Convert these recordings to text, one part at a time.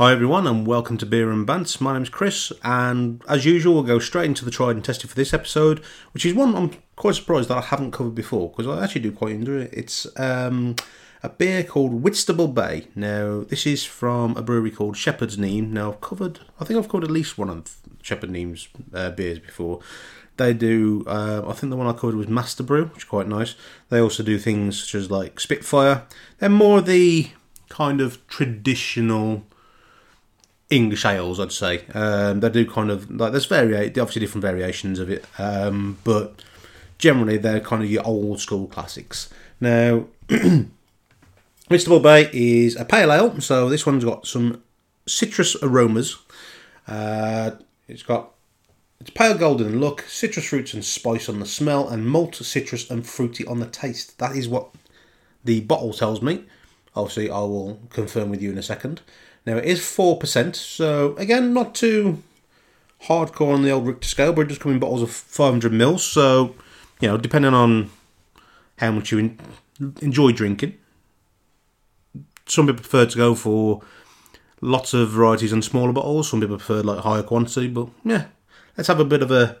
Hi everyone, and welcome to Beer and Bants. My name's Chris, and as usual, we'll go straight into the tried and tested for this episode, which is one I'm quite surprised that I haven't covered before because I actually do quite enjoy it. It's um, a beer called Whitstable Bay. Now, this is from a brewery called Shepherd's Neame. Now, I've covered, I think I've covered at least one of Shepherd Neame's uh, beers before. They do, uh, I think the one I covered was Master Brew, which is quite nice. They also do things such as like Spitfire. They're more the kind of traditional English ales, I'd say. Um, they do kind of like there's vari- obviously different variations of it, um, but generally they're kind of your old school classics. Now, Mr. Bay is a pale ale, so this one's got some citrus aromas. Uh, it's got it's pale golden look, citrus fruits and spice on the smell, and malt, citrus, and fruity on the taste. That is what the bottle tells me. Obviously, I will confirm with you in a second. Now, it is 4%, so again, not too hardcore on the old Richter scale, but it does come in bottles of 500 mils, so, you know, depending on how much you in- enjoy drinking. Some people prefer to go for lots of varieties and smaller bottles, some people prefer like higher quantity, but yeah, let's have a bit of a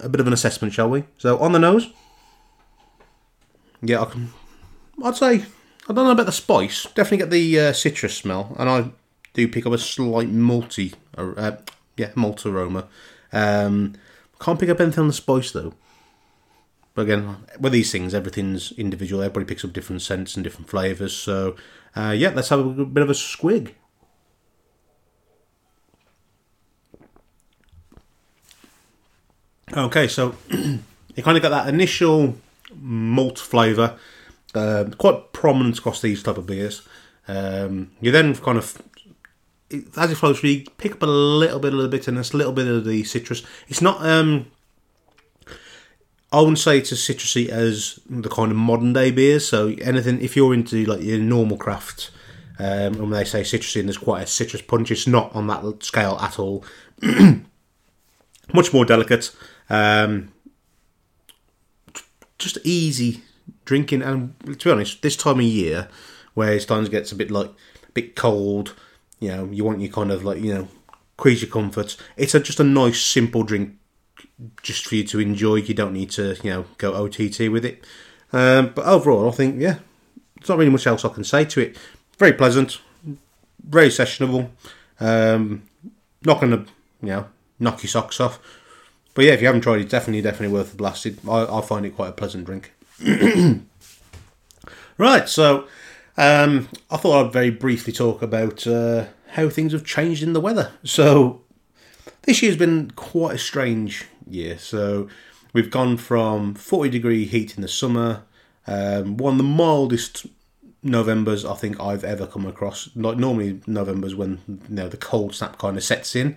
a bit of an assessment, shall we? So on the nose, yeah, I can. I'd say I don't know about the spice. Definitely get the uh, citrus smell, and I do pick up a slight malty, uh, yeah, malt aroma. Um, can't pick up anything on the spice though. But again, with these things, everything's individual. Everybody picks up different scents and different flavours. So, uh, yeah, let's have a bit of a squig. Okay, so you kind of got that initial malt flavour, uh, quite prominent across these type of beers. Um, you then kind of, as it flows through, you pick up a little bit of the bitterness, a little bit of the citrus. It's not, um, I wouldn't say it's as citrusy as the kind of modern day beers. So anything, if you're into like your normal craft, um, and when they say citrusy, and there's quite a citrus punch, it's not on that scale at all. Much more delicate. Um, just easy drinking, and to be honest, this time of year where it starting to get a bit like a bit cold, you know, you want your kind of like you know creature comforts. It's a, just a nice simple drink, just for you to enjoy. You don't need to you know go OTT with it. Um, but overall, I think yeah, there's not really much else I can say to it. Very pleasant, very sessionable. Um, not to you know knock your socks off. But yeah, if you haven't tried it, definitely, definitely worth the blasted. I, I find it quite a pleasant drink. right, so um, I thought I'd very briefly talk about uh, how things have changed in the weather. So this year's been quite a strange year. So we've gone from 40 degree heat in the summer, um, one of the mildest Novembers I think I've ever come across. Like normally November's when you know the cold snap kind of sets in,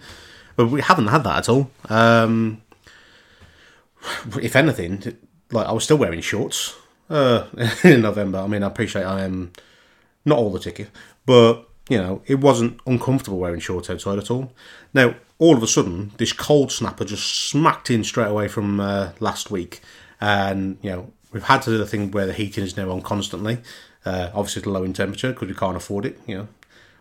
but we haven't had that at all. Um, if anything, like I was still wearing shorts uh, in November. I mean, I appreciate I am not all the ticket, but you know, it wasn't uncomfortable wearing shorts outside at all. Now, all of a sudden, this cold snapper just smacked in straight away from uh, last week, and you know, we've had to do the thing where the heating is now on constantly. Uh, obviously, the low in temperature because we can't afford it. You know,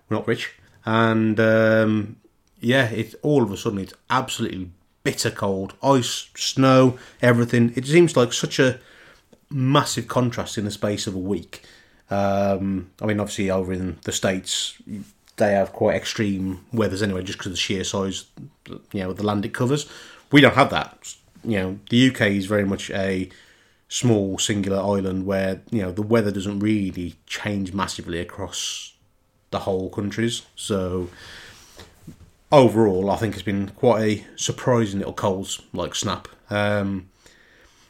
we're not rich, and um, yeah, it all of a sudden it's absolutely bitter cold, ice, snow, everything. It seems like such a massive contrast in the space of a week. Um, I mean, obviously, over in the states, they have quite extreme weathers anyway, just because of the sheer size, you know, the land it covers. We don't have that. You know, the UK is very much a small singular island where you know the weather doesn't really change massively across the whole countries. So overall, I think it's been quite a surprising little cold like snap. Um,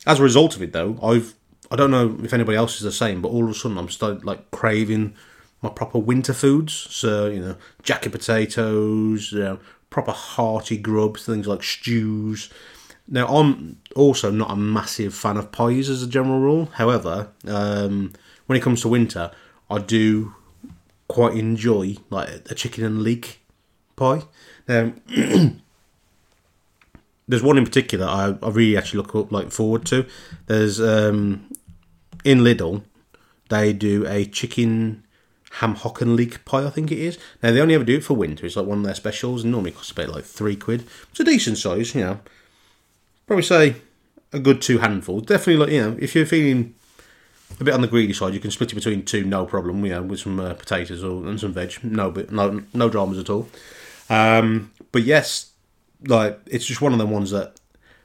as a result of it, though, I've I don't know if anybody else is the same, but all of a sudden I'm starting like craving my proper winter foods. So you know, jacket potatoes, you know, proper hearty grubs, things like stews. Now I'm also not a massive fan of pies as a general rule. However, um, when it comes to winter, I do quite enjoy like a chicken and leek pie. Um, there's one in particular I, I really actually look up, like forward to. There's um, in Lidl, they do a chicken ham hock and leek pie, I think it is. Now they only ever do it for winter. It's like one of their specials, and normally costs about like three quid. It's a decent size, you know. Probably say a good two handfuls. Definitely, like you know, if you're feeling a bit on the greedy side, you can split it between two, no problem. You know, with some uh, potatoes or and some veg, no, but no, no dramas at all. Um, but yes, like it's just one of them ones that,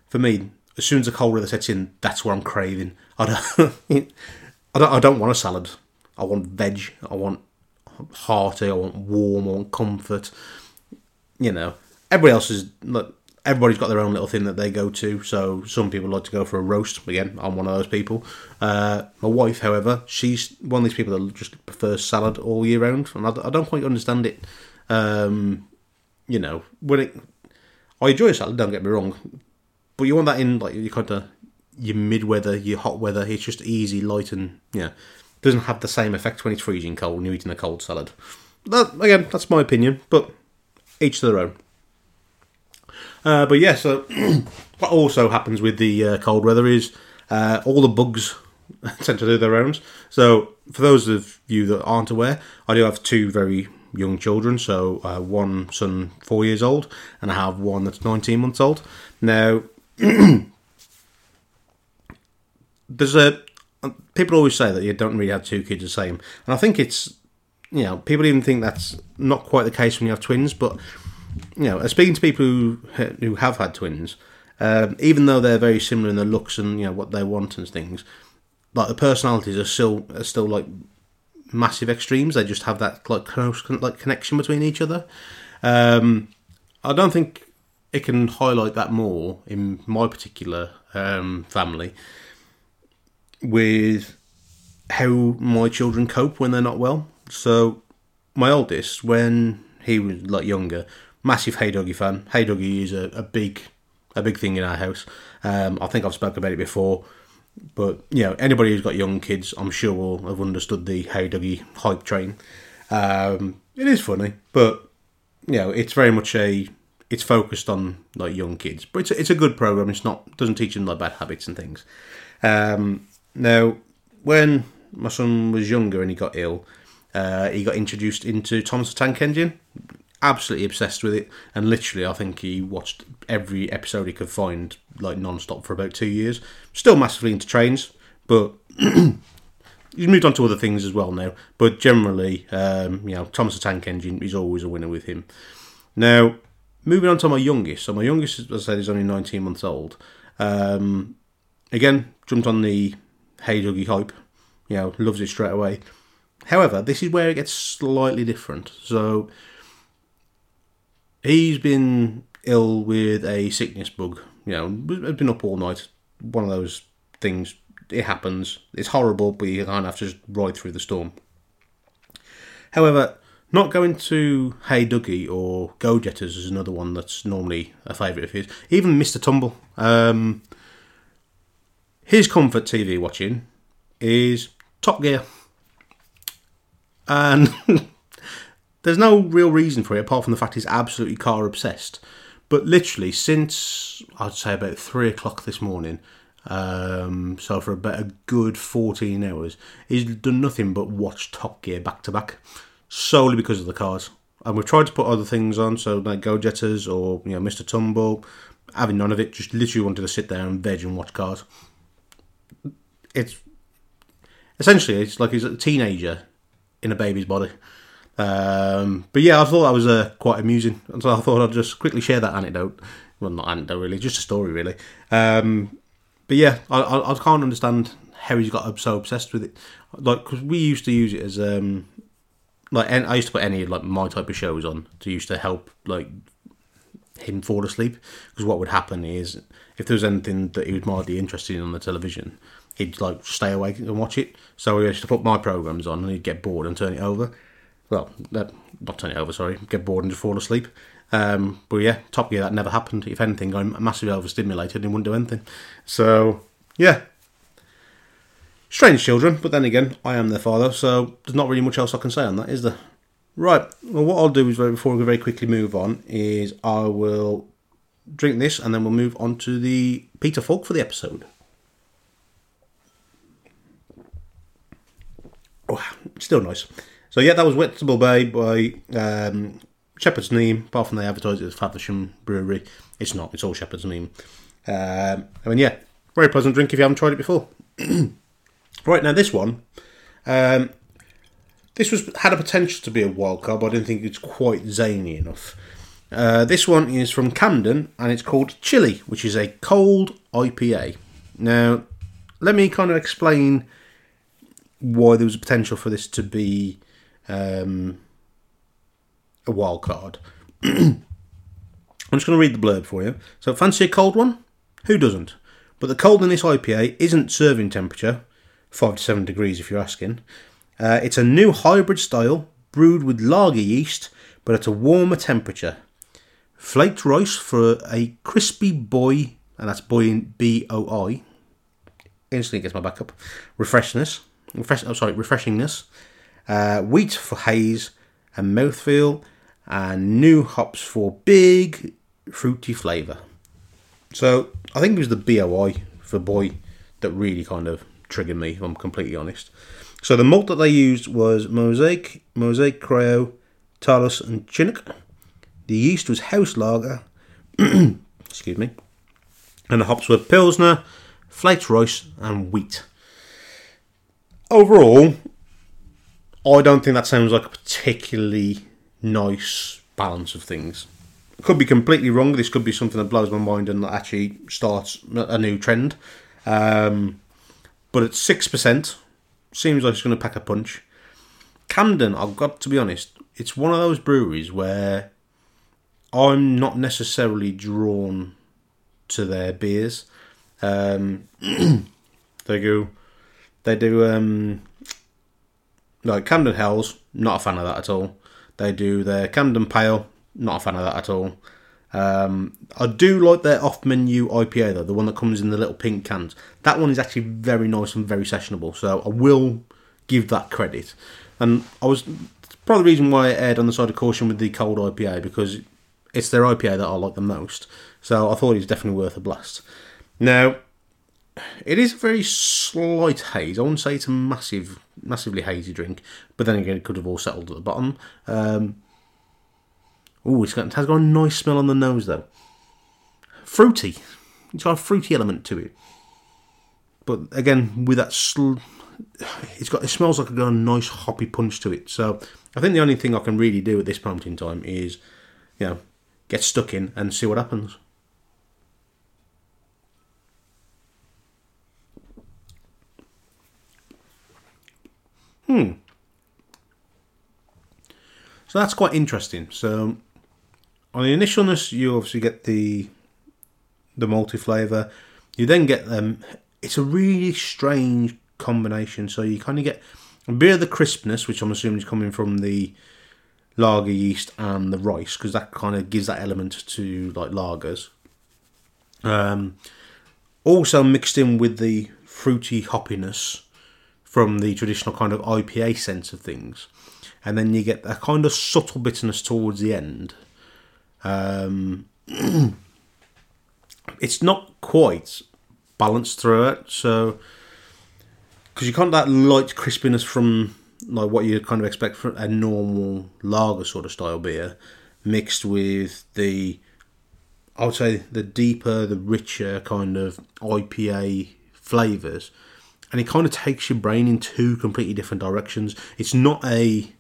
for me, as soon as the cold weather sets in, that's what I'm craving. I don't, I don't, I don't want a salad. I want veg. I want hearty. I want warm. I want comfort. You know, everybody else is look. Everybody's got their own little thing that they go to. So some people like to go for a roast. Again, I'm one of those people. Uh, my wife, however, she's one of these people that just prefers salad all year round, and I, I don't quite understand it. Um, you know, when it, I enjoy a salad. Don't get me wrong, but you want that in like you kind of your mid weather, your hot weather. It's just easy, light, and yeah, doesn't have the same effect when it's freezing cold and you're eating a cold salad. That again, that's my opinion, but each to their own. Uh, but yeah, so what also happens with the uh, cold weather is uh, all the bugs tend to do their rounds. So for those of you that aren't aware, I do have two very young children. So uh, one son four years old, and I have one that's 19 months old. Now there's a people always say that you don't really have two kids the same, and I think it's you know people even think that's not quite the case when you have twins, but you know, speaking to people who who have had twins, um, even though they're very similar in their looks and you know what they want and things, like the personalities are still are still like massive extremes. They just have that like close like connection between each other. Um, I don't think it can highlight that more in my particular um, family with how my children cope when they're not well. So my oldest, when he was like younger, massive Hey Duggee fan. Hey Duggee is a, a big a big thing in our house. Um, I think I've spoken about it before, but you know anybody who's got young kids, I'm sure will have understood the Hey Duggee hype train. Um, it is funny, but you know it's very much a it's focused on like young kids, but it's a, it's a good program. It's not doesn't teach them like bad habits and things. Um, now, when my son was younger and he got ill, uh, he got introduced into Thomas the Tank Engine. Absolutely obsessed with it, and literally, I think he watched every episode he could find, like non-stop for about two years. Still massively into trains, but he's moved on to other things as well now. But generally, um, you know, Thomas the Tank Engine is always a winner with him. Now, moving on to my youngest. So my youngest, as I said, is only 19 months old. Um, again, jumped on the Hey Duggee hype. You know, loves it straight away. However, this is where it gets slightly different. So he's been ill with a sickness bug. You know, has been up all night. One of those things. It happens. It's horrible, but you kind of have to just ride through the storm. However, not going to Hey Duggee or Go Jetters is another one that's normally a favourite of his. Even Mr. Tumble. Um, his comfort TV watching is Top Gear. And there's no real reason for it apart from the fact he's absolutely car obsessed. But literally, since I'd say about three o'clock this morning, um, so for about a good 14 hours, he's done nothing but watch Top Gear back to back solely because of the cars. And we've tried to put other things on, so like Go Jetters or you know Mr. Tumble. Having none of it, just literally wanted to sit there and veg and watch cars it's essentially it's like he's a teenager in a baby's body. Um, but yeah, I thought that was uh, quite amusing, and so I thought I'd just quickly share that anecdote. Well, not anecdote really, just a story really. Um, but yeah, I, I, I, can't understand how he's got so obsessed with it. Like, cause we used to use it as um, like I used to put any like my type of shows on to used to help like him fall asleep. Because what would happen is if there was anything that he was mildly interested in on the television, he'd like stay awake and watch it. So he used to put my programs on, and he'd get bored and turn it over. Well, not turn it over. Sorry, get bored and just fall asleep. Um, but yeah, Top Gear that never happened. If anything, I'm massively overstimulated and wouldn't do anything. So yeah, strange children. But then again, I am their father, so there's not really much else I can say on that, is there? Right. Well, what I'll do is before we very quickly move on is I will drink this and then we'll move on to the Peter Falk for the episode. Oh, still nice. So yeah, that was Whitstable Bay by um, Shepherd's Neame. Apart from they advertise it as Faversham Brewery, it's not. It's all Shepherd's Neame. Um, I mean, yeah, very pleasant drink if you haven't tried it before. right now, this one, um, this was had a potential to be a wild card, but I didn't think it's quite zany enough. Uh, this one is from Camden and it's called Chili, which is a cold IPA. Now, let me kind of explain why there was a potential for this to be um, a wild card. I'm just going to read the blurb for you. So, fancy a cold one? Who doesn't? But the cold in this IPA isn't serving temperature, 5 to 7 degrees if you're asking. Uh, it's a new hybrid style brewed with lager yeast, but at a warmer temperature. Flaked rice for a crispy boy, and that's boy in B O I. Instantly gets my back up. Refreshness, refresh. Oh, sorry, refreshingness. Uh, wheat for haze and mouthfeel, and new hops for big fruity flavour. So I think it was the BOI for boy that really kind of triggered me, if I'm completely honest. So the malt that they used was Mosaic, Mosaic Cryo, Talus, and Chinook. The yeast was house lager. excuse me. And the hops were Pilsner, flaked rice, and wheat. Overall, I don't think that sounds like a particularly nice balance of things. Could be completely wrong. This could be something that blows my mind and actually starts a new trend. Um, but at six percent, seems like it's going to pack a punch. Camden, I've got to be honest, it's one of those breweries where I'm not necessarily drawn to their beers. Um, they go, they do um, like Camden Hells, not a fan of that at all. They do their Camden Pale, not a fan of that at all. Um, I do like their off-menu IPA though, the one that comes in the little pink cans. That one is actually very nice and very sessionable, so I will give that credit. And I was probably the reason why I aired on the side of caution with the cold IPA because it's their IPA that I like the most. So I thought it was definitely worth a blast. Now, it is a very slight haze. I wouldn't say it's a massive, massively hazy drink, but then again, it could have all settled at the bottom. Um, Oh, it's got, it has got a nice smell on the nose though. Fruity. It's got a fruity element to it. But again, with that, sl- it's got it smells like a got a nice hoppy punch to it. So I think the only thing I can really do at this moment in time is, you know, get stuck in and see what happens. Hmm. So that's quite interesting. So on the initialness, you obviously get the the multi flavor. You then get them. It's a really strange combination. So you kind of get a bit of the crispness, which I'm assuming is coming from the lager yeast and the rice, because that kind of gives that element to like lagers. Um, also mixed in with the fruity hoppiness from the traditional kind of IPA sense of things, and then you get a kind of subtle bitterness towards the end. Um, it's not quite balanced through it, so because you can't that light crispiness from like what you kind of expect from a normal lager sort of style beer, mixed with the I would say the deeper, the richer kind of IPA flavors, and it kind of takes your brain in two completely different directions. It's not a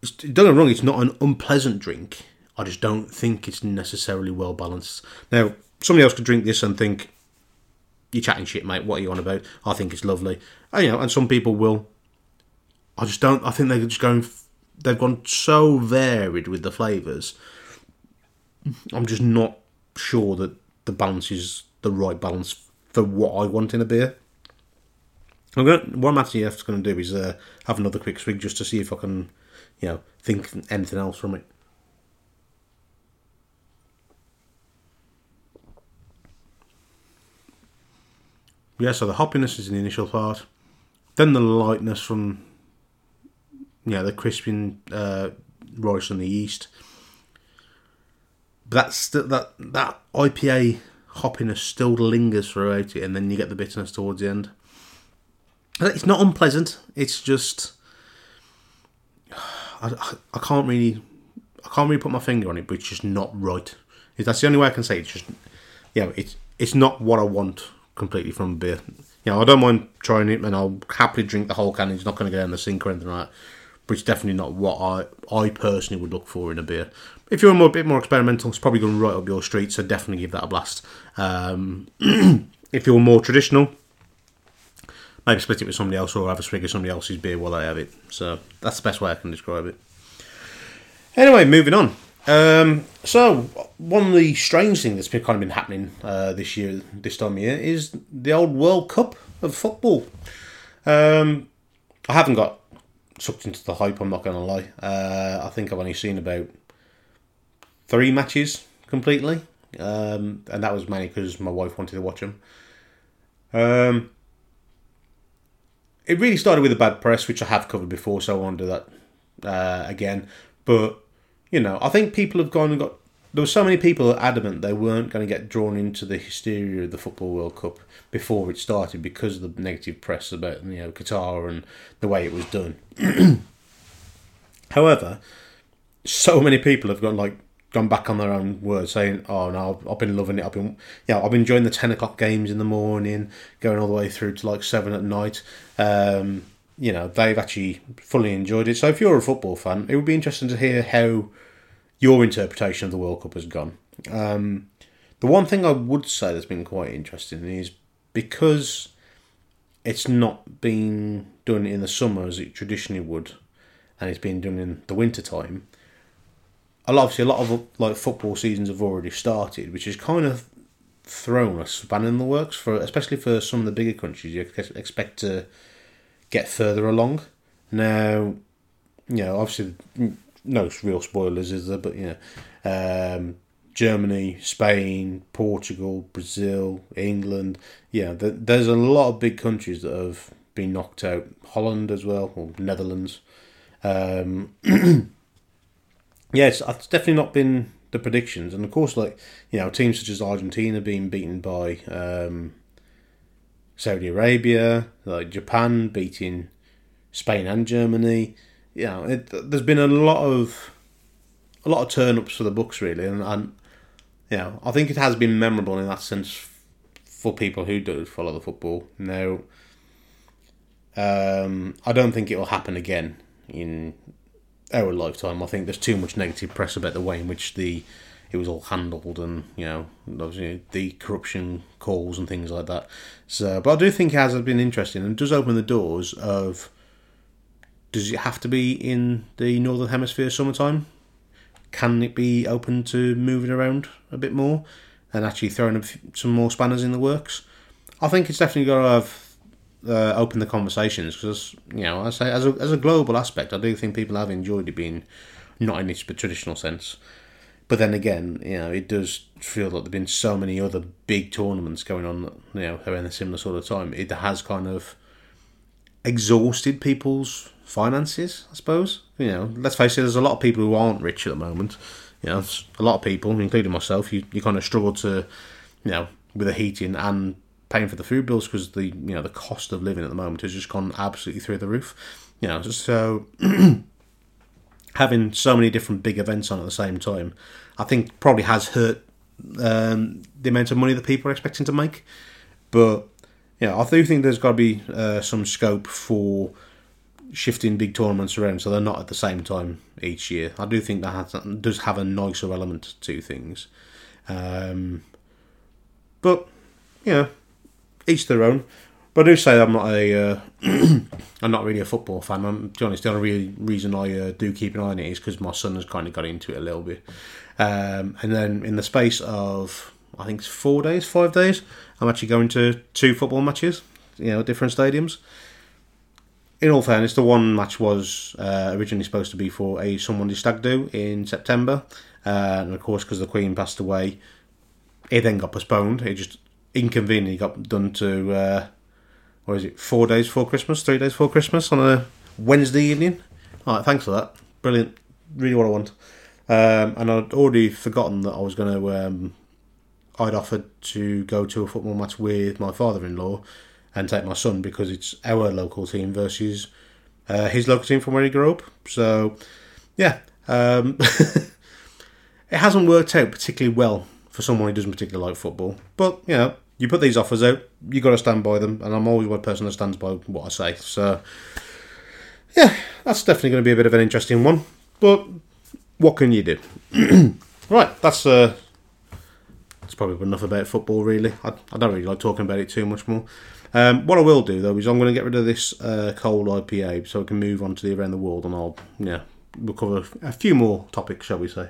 don't get me wrong, it's not an unpleasant drink. I just don't think it's necessarily well balanced. Now, somebody else could drink this and think, "You're chatting shit, mate. What are you on about?" I think it's lovely. And, you know, and some people will. I just don't. I think they're just going. They've gone so varied with the flavors. I'm just not sure that the balance is the right balance for what I want in a beer. I'm going to, What I'm actually going to do is uh, have another quick swig just to see if I can, you know, think anything else from it. yeah, so the hoppiness is in the initial part, then the lightness from yeah the crisping uh, rice and the yeast. But that's that that IPA hoppiness still lingers throughout it, and then you get the bitterness towards the end. It's not unpleasant. It's just I, I can't really I can't really put my finger on it, but it's just not right. That's the only way I can say it. it's just yeah, you know, it's it's not what I want completely from beer. You know, I don't mind trying it, and I'll happily drink the whole can. It's not going to go in the sink or anything like that. But it's definitely not what I I personally would look for in a beer. If you're a more, bit more experimental, it's probably going right up your street. So definitely give that a blast. Um, if you're more traditional, maybe split it with somebody else or have a swig of somebody else's beer while they have it. So that's the best way I can describe it. Anyway, moving on. Um, so one of the strange things that's kind of been happening uh, this year, this time of year, is the old World Cup of football. Um, I haven't got sucked into the hype. I'm not going to lie. Uh, I think I've only seen about three matches completely, um, and that was mainly because my wife wanted to watch them. Um, it really started with a bad press, which I have covered before, so I won't do that uh, again. But you know, I think people have gone and got. There were so many people adamant they weren't going to get drawn into the hysteria of the Football World Cup before it started because of the negative press about you know Qatar and the way it was done. However, so many people have gone like gone back on their own words, saying, "Oh no, I've been loving it. I've been, yeah, I've been enjoying the ten o'clock games in the morning, going all the way through to like seven at night." Um, you know, they've actually fully enjoyed it. So, if you're a football fan, it would be interesting to hear how your interpretation of the World Cup has gone. Um, the one thing I would say that's been quite interesting is because it's not been done in the summer as it traditionally would, and it's been done in the winter time obviously a lot of like football seasons have already started, which is kind of thrown a span in the works for especially for some of the bigger countries. You expect to get further along. Now, you know, obviously no real spoilers is there, but you know, um, Germany, Spain, Portugal, Brazil, England. Yeah, there's a lot of big countries that have been knocked out. Holland as well, or Netherlands. Um, yeah, it's, it's definitely not been the predictions, and of course, like you know, teams such as Argentina being beaten by um, Saudi Arabia, like Japan beating Spain and Germany. You know, it, there's been a lot of a lot of turn ups for the books really, and, and you know, I think it has been memorable in that sense for people who do follow the football. Now, um, I don't think it will happen again in our lifetime. I think there's too much negative press about the way in which the it was all handled and you know obviously the corruption calls and things like that. So, but I do think it has been interesting and does open the doors of. Does it have to be in the northern hemisphere summertime? Can it be open to moving around a bit more and actually throwing some more spanners in the works? I think it's definitely got to have uh, open the conversations because you know I say as a as a global aspect, I do think people have enjoyed it being not in its traditional sense. But then again, you know, it does feel like there've been so many other big tournaments going on, you know, around a similar sort of time. It has kind of exhausted people's finances, I suppose. You know, let's face it, there's a lot of people who aren't rich at the moment. You know, a lot of people, including myself, you, you kind of struggle to, you know, with the heating and paying for the food bills because the you know the cost of living at the moment has just gone absolutely through the roof. You know, so having so many different big events on at the same time, I think probably has hurt um, the amount of money that people are expecting to make. But yeah, I do think there's got to be uh, some scope for shifting big tournaments around so they're not at the same time each year. I do think that has, does have a nicer element to things. Um, but you know, each their own. But I do say I'm not a, uh, I'm not really a football fan. I'm, to be honest, the only really reason I uh, do keep an eye on it is because my son has kind of got into it a little bit. Um, and then in the space of, I think it's four days, five days, I'm actually going to two football matches, you know, different stadiums. In all fairness, the one match was uh, originally supposed to be for a Someone Stag Do in September. Uh, and of course, because the Queen passed away, it then got postponed. It just inconveniently got done to uh, what is it? Four days before Christmas, three days before Christmas on a Wednesday evening. All right, thanks for that. Brilliant. Really what I want. Um, and I'd already forgotten that I was going to. Um, I'd offered to go to a football match with my father-in-law and take my son because it's our local team versus uh, his local team from where he grew up. So yeah, um, it hasn't worked out particularly well for someone who doesn't particularly like football. But you know, you put these offers out, you got to stand by them, and I'm always one person that stands by what I say. So yeah, that's definitely going to be a bit of an interesting one. But what can you do? right, that's uh, that's probably enough about football. Really, I, I don't really like talking about it too much more. Um, what I will do though is I'm going to get rid of this uh, cold IPA so I can move on to the around the world, and I'll yeah we'll cover a few more topics, shall we say?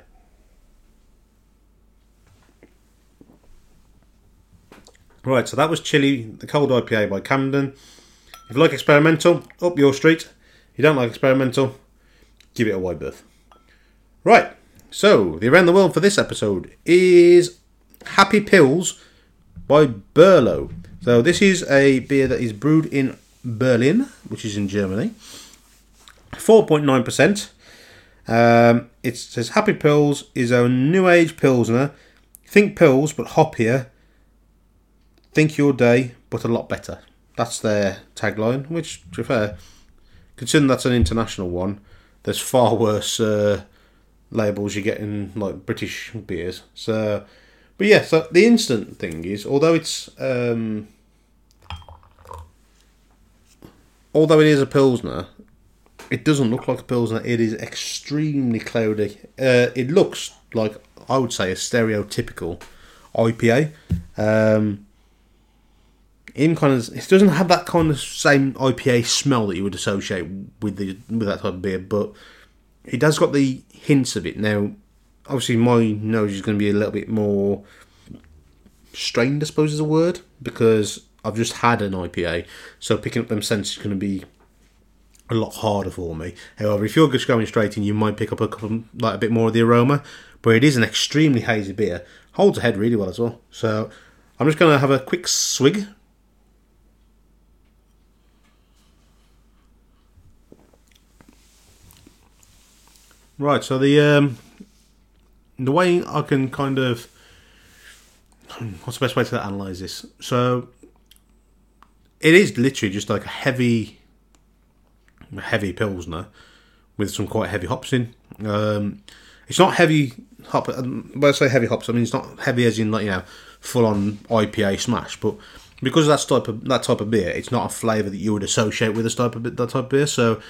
Right, so that was Chili, the cold IPA by Camden. If you like experimental, up your street. If you don't like experimental, give it a wide berth. Right, so the around the world for this episode is Happy Pils by BRLO. So this is a beer that is brewed in Berlin, which is in Germany. 4.9%. Um, it says Happy Pils is a new age pilsner. Think pills, but hoppier. Think your day, but a lot better. That's their tagline, which, to be fair, considering that's an international one, there's far worse uh, labels you get in like British beers. So, but yeah, so the instant thing is, although it's um, although it is a pilsner, it doesn't look like a pilsner. It is extremely cloudy. Uh, it looks like I would say a stereotypical IPA. Um, in kind of, it doesn't have that kind of same IPA smell that you would associate with the with that type of beer, but it has got the hints of it. Now, obviously, my nose is going to be a little bit more strained, I suppose is a word, because I've just had an IPA, so picking up them scents is going to be a lot harder for me. However, if you're just going straight in, you might pick up a couple, like a bit more of the aroma. But it is an extremely hazy beer. Holds a head really well as well. So I'm just going to have a quick swig. Right. So the um, the way I can kind of what's the best way to analyze this? So it is literally just like a heavy heavy pilsner with some quite heavy hops in. Um, it's not heavy hop. Um, when I say heavy hops, I mean it's not heavy as in like you know full on IPA smash, but because of that type of that type of beer, it's not a flavour that you would associate with a type of that type of beer. So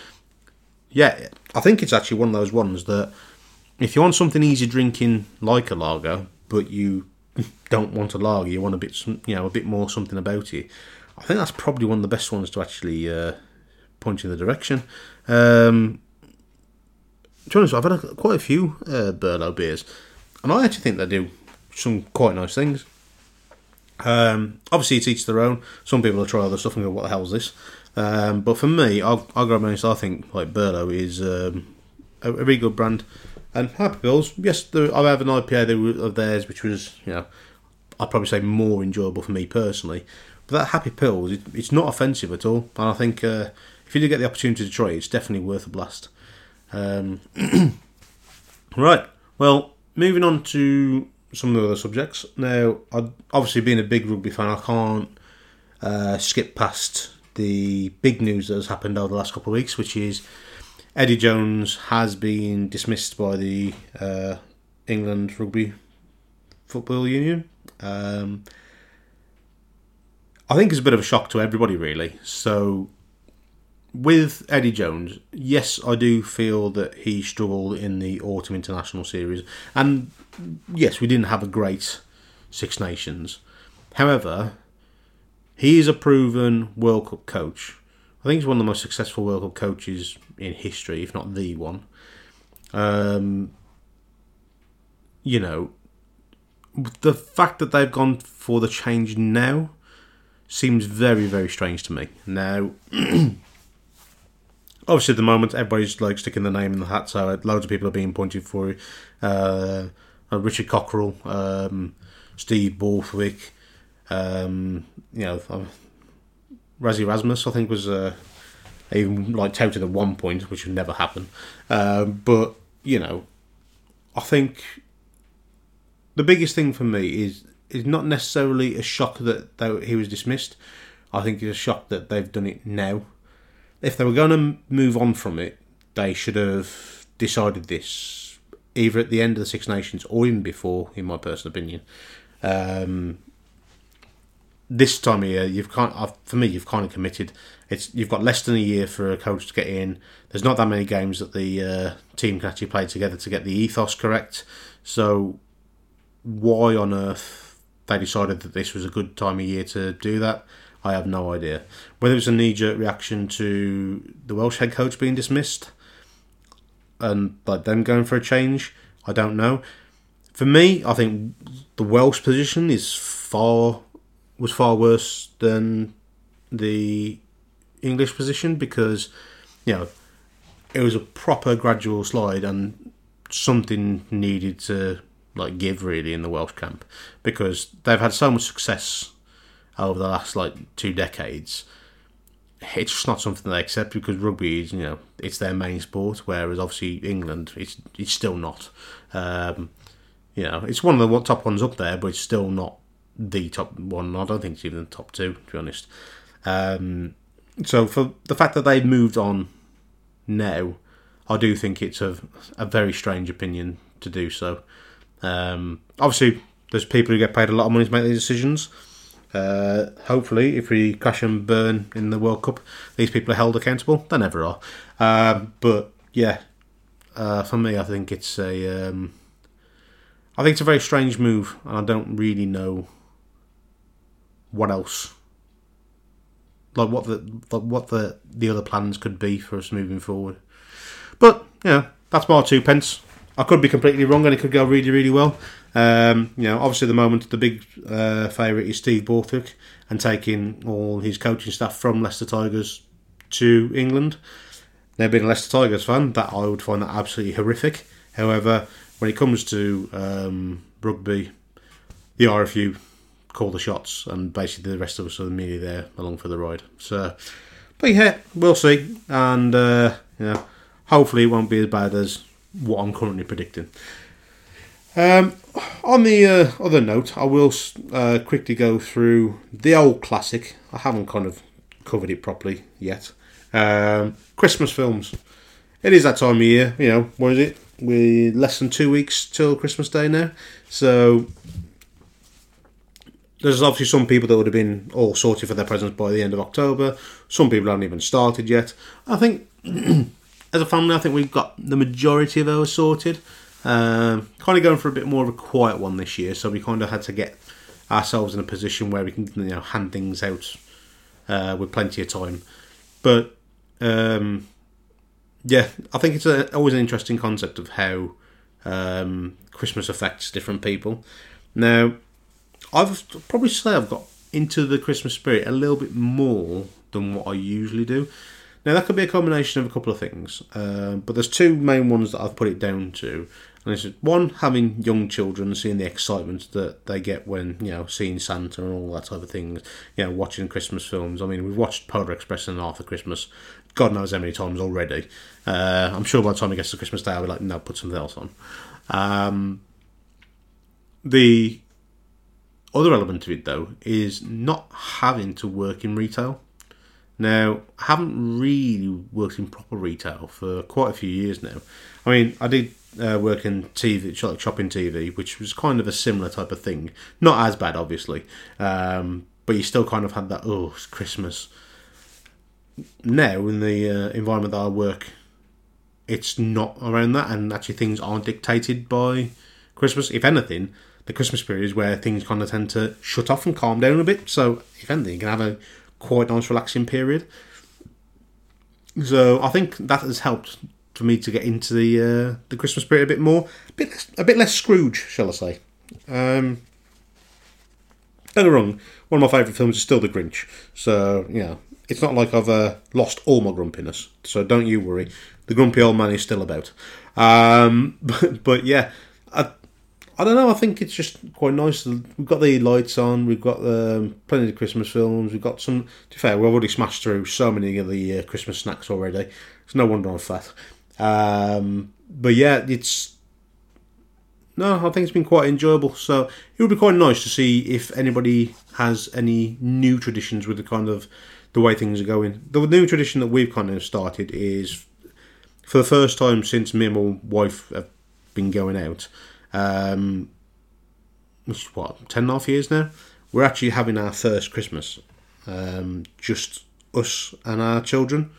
yeah, I think it's actually one of those ones that if you want something easy drinking like a lager, but you don't want a lager, you want a bit you know a bit more something about it. I think that's probably one of the best ones to actually uh, point in the direction. Um, to be honest, I've had a, quite a few uh, BRLO beers, and I actually think they do some quite nice things. Um, obviously, it's each their own. Some people will try other stuff and go, "What the hell is this?" Um, but for me, I'll, I'll go honest. I think like BRLO is um, a, a really good brand. And Happy Pils, yes, I have an IPA of theirs, which was you know I'd probably say more enjoyable for me personally. But that Happy Pils, it, it's not offensive at all, and I think uh, if you do get the opportunity to try it, it's definitely worth a blast. Um, right, well, moving on to some of the other subjects. Now, I'd, obviously, being a big rugby fan, I can't uh, skip past the big news that has happened over the last couple of weeks, which is Eddie Jones has been dismissed by the uh, England Rugby Football Union. Um, I think it's a bit of a shock to everybody, really. So, with Eddie Jones, yes, I do feel that he struggled in the autumn international series, and yes, we didn't have a great Six Nations. However, he is a proven World Cup coach. I think he's one of the most successful World Cup coaches in history, if not the one. Um, you know, the fact that they've gone for the change now seems very, very strange to me. Now, obviously, at the moment, everybody's like sticking their name in the hat, so loads of people are being pointed for uh, uh, Richard Cockerill, um, Steve Borthwick, um, you know, uh, Rassie Erasmus, I think was uh, even like touted at one point, which would never happen. Um, but you know, I think the biggest thing for me is is not necessarily a shock that they, he was dismissed. I think it's a shock that they've done it now. If they were going to move on from it, they should have decided this either at the end of the Six Nations or even before, in my personal opinion. Um, this time of year, you've kind of, for me, you've kind of committed. It's you've got less than a year for a coach to get in. There's not that many games that the uh, team can actually play together to get the ethos correct. So, why on earth they decided that this was a good time of year to do that? I have no idea. Whether it's a knee jerk reaction to the Welsh head coach being dismissed and like them going for a change, I don't know. For me, I think the Welsh position is far was far worse than the English position because you know it was a proper gradual slide and something needed to like give really in the Welsh camp because they've had so much success over the last like two decades. It's just not something they accept because rugby is you know it's their main sport, whereas obviously England it's it's still not. Um, you know, it's one of the top ones up there, but it's still not the top one. I don't think it's even the top two, to be honest. Um, so for the fact that they've moved on now, I do think it's a, a very strange opinion to do so. Um, obviously, there's people who get paid a lot of money to make these decisions. Uh, hopefully, if we crash and burn in the World Cup, these people are held accountable. They never are. Um, but yeah, uh, for me, I think it's a, um, I think it's a very strange move, and I don't really know what else like what the like what the the other plans could be for us moving forward. But yeah, that's my two pence. I could be completely wrong, and it could go really, really well. Um, you know, obviously, at the moment, the big uh, favourite is Steve Borthwick and taking all his coaching staff from Leicester Tigers to England. Now, being a Leicester Tigers fan, that I would find that absolutely horrific. However, when it comes to um, rugby, the RFU call the shots, and basically the rest of us are merely there along for the ride. So, but yeah, we'll see, and uh, you know, hopefully it won't be as bad as what I'm currently predicting. Um, on the uh, other note, I will uh, quickly go through the old classic. I haven't kind of covered it properly yet. Um, Christmas films. It is that time of year, you know. What is it? We're less than two weeks till Christmas Day now, so there's obviously some people that would have been all sorted for their presents by the end of October. Some people haven't even started yet. I think, as a family, I think we've got the majority of ours sorted. Um, kind of going for a bit more of a quiet one this year, so we kind of had to get ourselves in a position where we can you know hand things out uh, with plenty of time. But um, yeah, I think it's a, always an interesting concept of how um, Christmas affects different people. Now, I've probably say I've got into the Christmas spirit a little bit more than what I usually do. Now that could be a combination of a couple of things, uh, but there's two main ones that I've put it down to. And it's one having young children, seeing the excitement that they get when you know seeing Santa and all that type of things. You know, watching Christmas films. I mean, we've watched Polar Express and Arthur Christmas, God knows how many times already. Uh, I'm sure by the time it gets to Christmas Day, I'll be like, no, put something else on. Um, the other element of it, though, is not having to work in retail. Now, I haven't really worked in proper retail for quite a few years now. I mean, I did uh, work in TV, like shopping TV, which was kind of a similar type of thing. Not as bad, obviously, um, but you still kind of had that, oh, it's Christmas. Now, in the uh, environment that I work, it's not around that, and actually things aren't dictated by Christmas. If anything, the Christmas period is where things kind of tend to shut off and calm down a bit. So, if anything, you can have a quite nice relaxing period. So, I think that has helped for me to get into the uh, the Christmas spirit a bit more, a bit less, a bit less Scrooge, shall I say? Um, don't get wrong, one of my favourite films is still The Grinch. So, you know, it's not like I've uh, lost all my grumpiness. So don't you worry. The grumpy old man is still about. Um, but, but yeah, I, don't know. I think it's just quite nice. We've got the lights on. We've got um, plenty of Christmas films. We've got some. To be fair, we've already smashed through so many of the uh, Christmas snacks already. It's no wonder I'm fat. Um, but yeah, it's no. I think it's been quite enjoyable. So it would be quite nice to see if anybody has any new traditions with the kind of the way things are going. The new tradition that we've kind of started is for the first time since me and my wife have been going out, um, which is what ten and a half years now, we're actually having our first Christmas, um, just us and our children.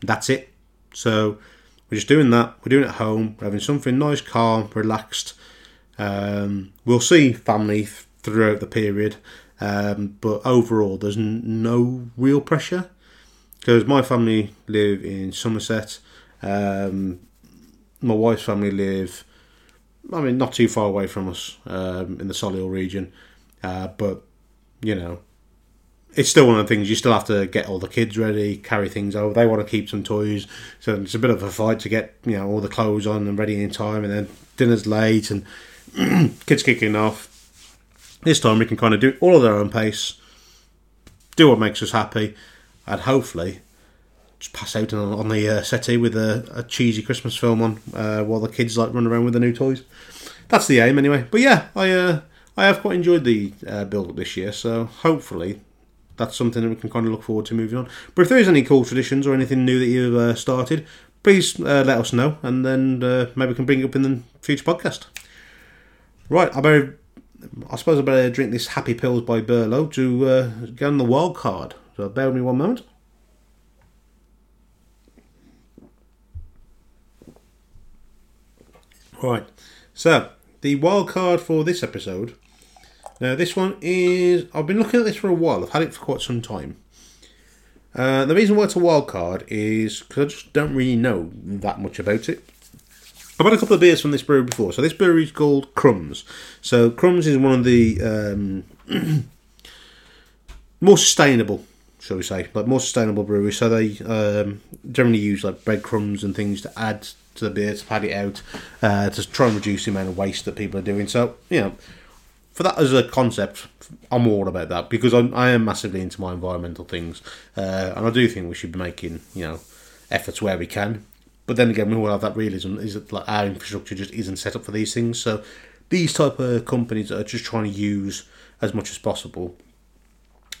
That's it. So we're just doing that. We're doing it at home. We're having something nice, calm, relaxed. Um, we'll see family throughout the period, um, but overall, there's n- no real pressure because my family live in Somerset. Um, my wife's family live, I mean, not too far away from us um, in the Solihull region, uh, but you know, it's still one of the things you still have to get all the kids ready, carry things over. They want to keep some toys, so it's a bit of a fight to get you know all the clothes on and ready in time, and then dinner's late and kids kicking off. This time we can kind of do all at our own pace, do what makes us happy, and hopefully just pass out on, on the uh, settee with a, a, cheesy Christmas film on uh, while the kids like run around with the new toys. That's the aim anyway. But yeah, I uh, I have quite enjoyed the uh, build up this year, so hopefully that's something that we can kind of look forward to moving on. But if there is any cool traditions or anything new that you've uh, started, please uh, let us know, and then maybe we can bring it up in the future podcast. Right, I better, I suppose I better drink this Happy Pils by BRLO to get on the wild card. So bear with me one moment. Right, so the wild card for this episode now, this one is. I've been looking at this for a while. I've had it for quite some time. Uh, the reason why it's a wild card is because I just don't really know that much about it. I've had a couple of beers from this brewery before. So this brewery is called Crumbs. So Crumbs is one of the um, more sustainable, shall we say, like more sustainable breweries. So they um, generally use like breadcrumbs and things to add to the beer to pad it out uh, to try and reduce the amount of waste that people are doing. So you know for that as a concept, I'm all about that because I'm, I am massively into my environmental things, uh, and I do think we should be making you know efforts where we can. But then again, we all have that realism is that like our infrastructure just isn't set up for these things. So these type of companies are just trying to use as much as possible,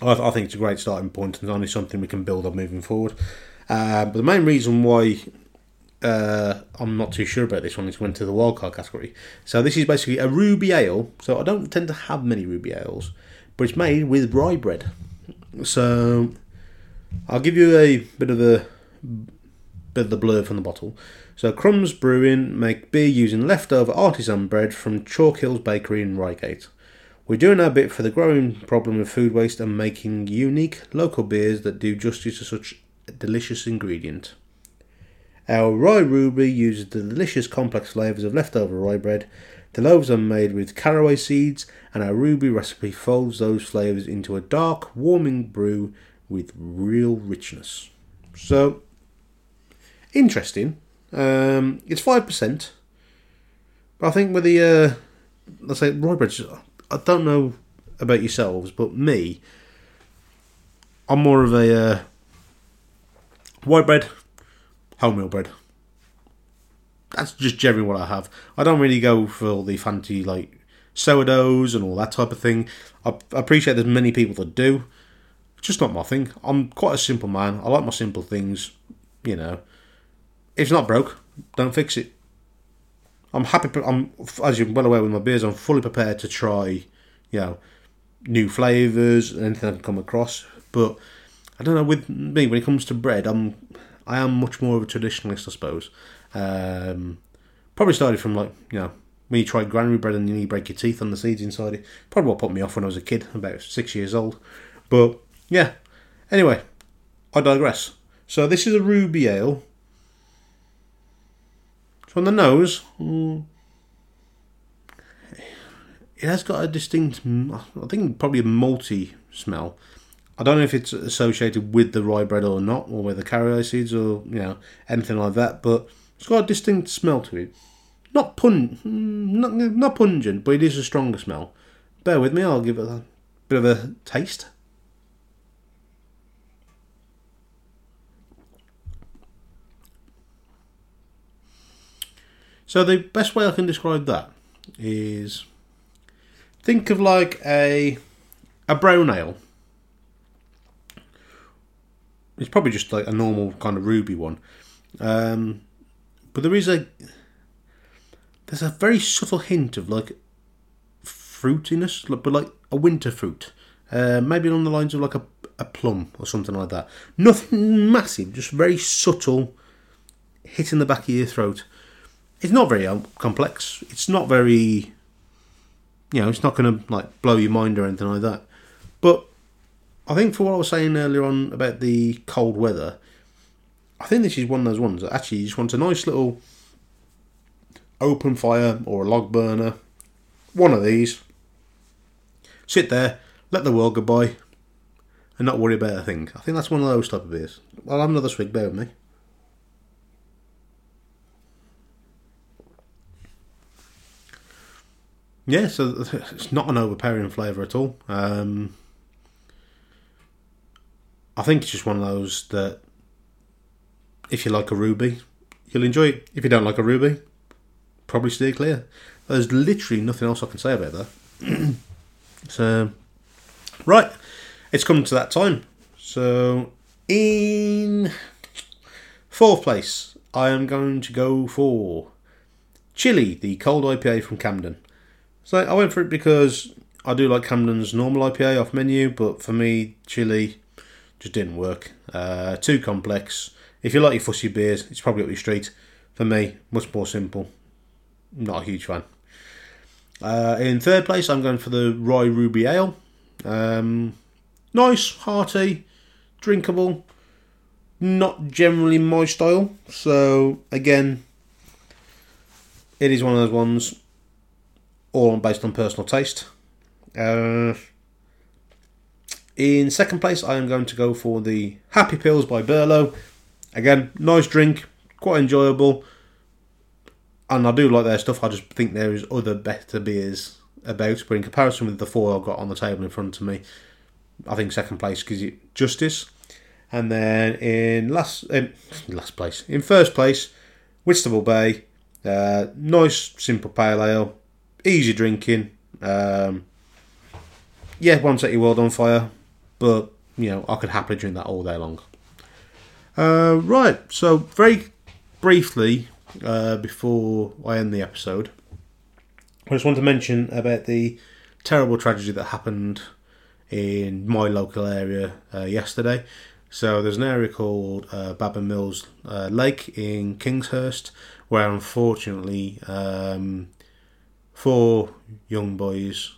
I, I think it's a great starting point and only something we can build on moving forward. Uh, but the main reason why uh, I'm not too sure about this one. It's went to the wildcard category. So this is basically a ruby ale. So I don't tend to have many ruby ales, but it's made with rye bread. So I'll give you a bit of the bit of the blur from the bottle. So Crumbs Brewing make beer using leftover artisan bread from Chalk Hills Bakery in Reigate. We're doing our bit for the growing problem of food waste and making unique local beers that do justice to such a delicious ingredient. Our rye ruby uses the delicious complex flavours of leftover rye bread. The loaves are made with caraway seeds, and our ruby recipe folds those flavours into a dark, warming brew with real richness. So, interesting. Um, it's five percent, but I think with the uh, let's say rye bread, I don't know about yourselves, but me, I'm more of a uh, white bread wholemeal bread. That's just generally what I have. I don't really go for the fancy like sourdoughs and all that type of thing. I, appreciate there's many people that do. It's just not my thing. I'm quite a simple man. I like my simple things. You know, if it's not broke, don't fix it. I'm happy. I'm as you're well aware with my beers. I'm fully prepared to try, you know, new flavors and anything I can come across. But I don't know. With me, when it comes to bread, I'm I am much more of a traditionalist, I suppose. Um, probably started from like you know when you try granary bread and you break your teeth on the seeds inside it. Probably what put me off when I was a kid, about six years old. But yeah. Anyway, I digress. So this is a ruby ale. So on the nose, mm, it has got a distinct, I think probably a malty smell. I don't know if it's associated with the rye bread or not, or with the caraway seeds or you know anything like that, but it's got a distinct smell to it. Not pun, mm, not, not pungent, but it is a stronger smell. Bear with me, I'll give it a bit of a taste. So the best way I can describe that is think of like a a brown ale it's probably just like a normal kind of ruby one. Um, but there is a there's a very subtle hint of like fruitiness, but like a winter fruit, uh, maybe along the lines of like a a plum or something like that. Nothing massive, just very subtle, hitting the back of your throat. It's not very um, complex. It's not very, you know, it's not going to like blow your mind or anything like that. But I think for what I was saying earlier on about the cold weather, I think this is one of those ones that actually you just want a nice little open fire or a log burner, one of these. Sit there, let the world go by, and not worry about a thing. I think that's one of those type of beers. Well, I'll have another swig, bear with me. Yeah, so it's not an overpowering flavour at all. Um, I think it's just one of those that if you like a ruby, you'll enjoy it. If you don't like a ruby, probably steer clear. There's literally nothing else I can say about that. so, right, it's coming to that time. So, in fourth place, I am going to go for Chili, the cold IPA from Camden. So I went for it because I do like Camden's normal IPA off menu, but for me, Chili just didn't work. Uh, too complex. If you like your fussy beers, it's probably up your street. For me, much more simple. Not a huge fan. Uh, in third place, I'm going for the Rye Ruby Ale. Um, nice, hearty, drinkable. Not generally my style. So again, it is one of those ones all based on personal taste. Uh, in second place, I am going to go for the Happy Pils by BRLO. Again, nice drink, quite enjoyable, and I do like their stuff. I just think there is other better beers about, but in comparison with the four I've got on the table in front of me, I think second place gives it justice. And then in last, in last place, in first place, Whitstable Bay, uh, nice simple pale ale, easy drinking. Um, yeah, won't set your world on fire, but you know I could happily drink that all day long. Uh, right, so very briefly uh, before I end the episode, I just want to mention about the terrible tragedy that happened in my local area uh, yesterday. So there's an area called uh, Mills uh, Lake in Kingshurst, where unfortunately um, four young boys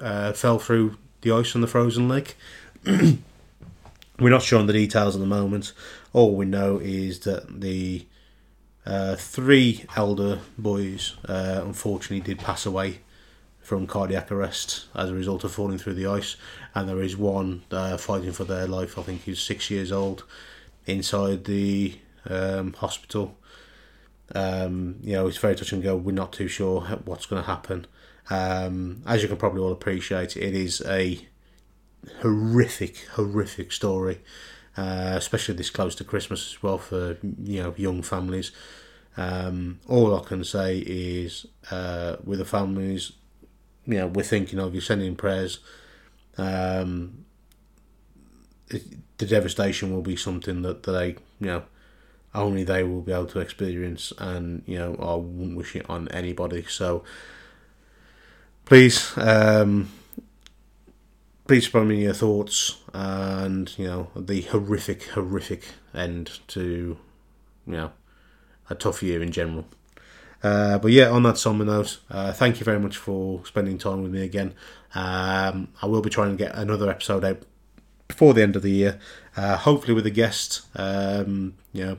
uh, fell through the ice on the frozen lake. We're not sure on the details at the moment. All we know is that the uh, three elder boys uh, unfortunately did pass away from cardiac arrest as a result of falling through the ice, and there is one uh, fighting for their life. I think he's six years old inside the um, hospital. Um, you know, it's very touch and go. We're not too sure what's going to happen. Um, as you can probably all appreciate, it is a horrific, horrific story, uh, especially this close to Christmas as well for you know young families. Um, all I can say is, uh, with the families, you know, we're thinking of you, sending prayers. Um, it, the devastation will be something that, they, you know, only they will be able to experience, and you know, I wouldn't wish it on anybody. So, please, um, please spread me your thoughts and you know the horrific, horrific end to you know a tough year in general. Uh, but yeah, on that somber note, uh, thank you very much for spending time with me again. Um, I will be trying to get another episode out before the end of the year, uh, hopefully with a guest. Um, you know,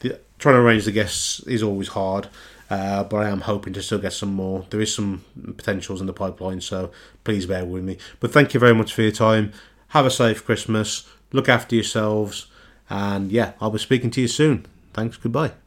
the, trying to arrange the guests is always hard, uh, but I am hoping to still get some more. There is some potentials in the pipeline, so please bear with me. But thank you very much for your time. Have a safe Christmas. Look after yourselves, and yeah, I'll be speaking to you soon. Thanks. Goodbye.